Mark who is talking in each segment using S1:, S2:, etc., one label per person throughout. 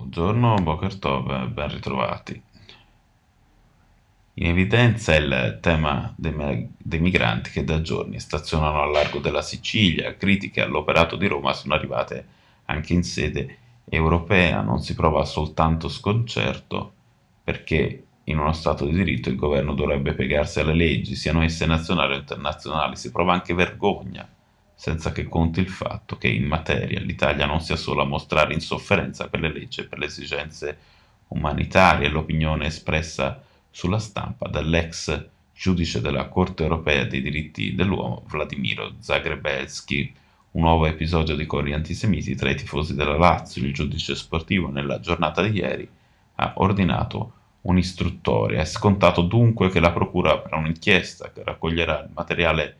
S1: Buongiorno, Boker Tov, ben ritrovati. In evidenza il tema dei, dei, migranti che da giorni stazionano al largo della Sicilia, critiche all'operato di Roma sono arrivate anche in sede europea, non si prova soltanto sconcerto perché in uno Stato di diritto il governo dovrebbe piegarsi alle leggi, siano esse nazionali o internazionali, si prova anche vergogna senza che conti il fatto che in materia l'Italia non sia solo a mostrare insofferenza per le leggi e per le esigenze umanitarie, l'opinione espressa sulla stampa dall'ex giudice della Corte europea dei diritti dell'uomo Vladimiro Zagrebelski. Un nuovo episodio di cori antisemiti tra i tifosi della Lazio. Il giudice sportivo nella giornata di ieri ha ordinato un'istruttoria. È scontato dunque che la Procura avrà un'inchiesta che raccoglierà il materiale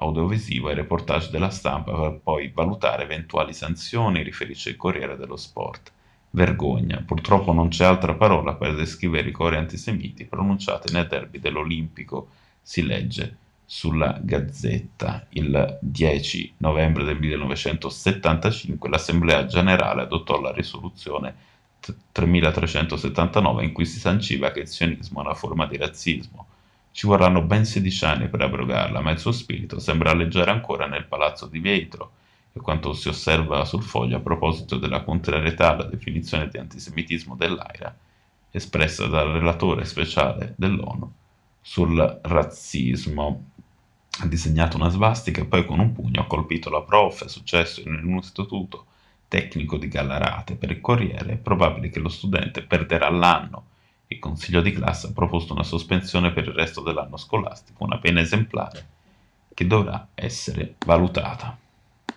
S1: audiovisivo e reportage della stampa per poi valutare eventuali sanzioni, riferisce il Corriere dello Sport. Vergogna, purtroppo non c'è altra parola per descrivere i cori antisemiti pronunciati nel derby dell'Olimpico, si legge sulla Gazzetta. Il 10 novembre del 1975 l'Assemblea generale adottò la risoluzione 3379 in cui si sanciva che il sionismo è una forma di razzismo ci vorranno ben 16 anni per abrogarla, ma il suo spirito sembra alleggiare ancora nel palazzo di vetro, e quanto si osserva sul foglio a proposito della contrarietà alla definizione di antisemitismo dell'AIRA, espressa dal relatore speciale dell'ONU sul razzismo. Ha disegnato una svastica e poi con un pugno ha colpito la prof, è successo in un istituto tecnico di Gallarate. Per il Corriere è probabile che lo studente perderà l'anno il consiglio di classe ha proposto una sospensione per il resto dell'anno scolastico, una pena esemplare che dovrà essere valutata.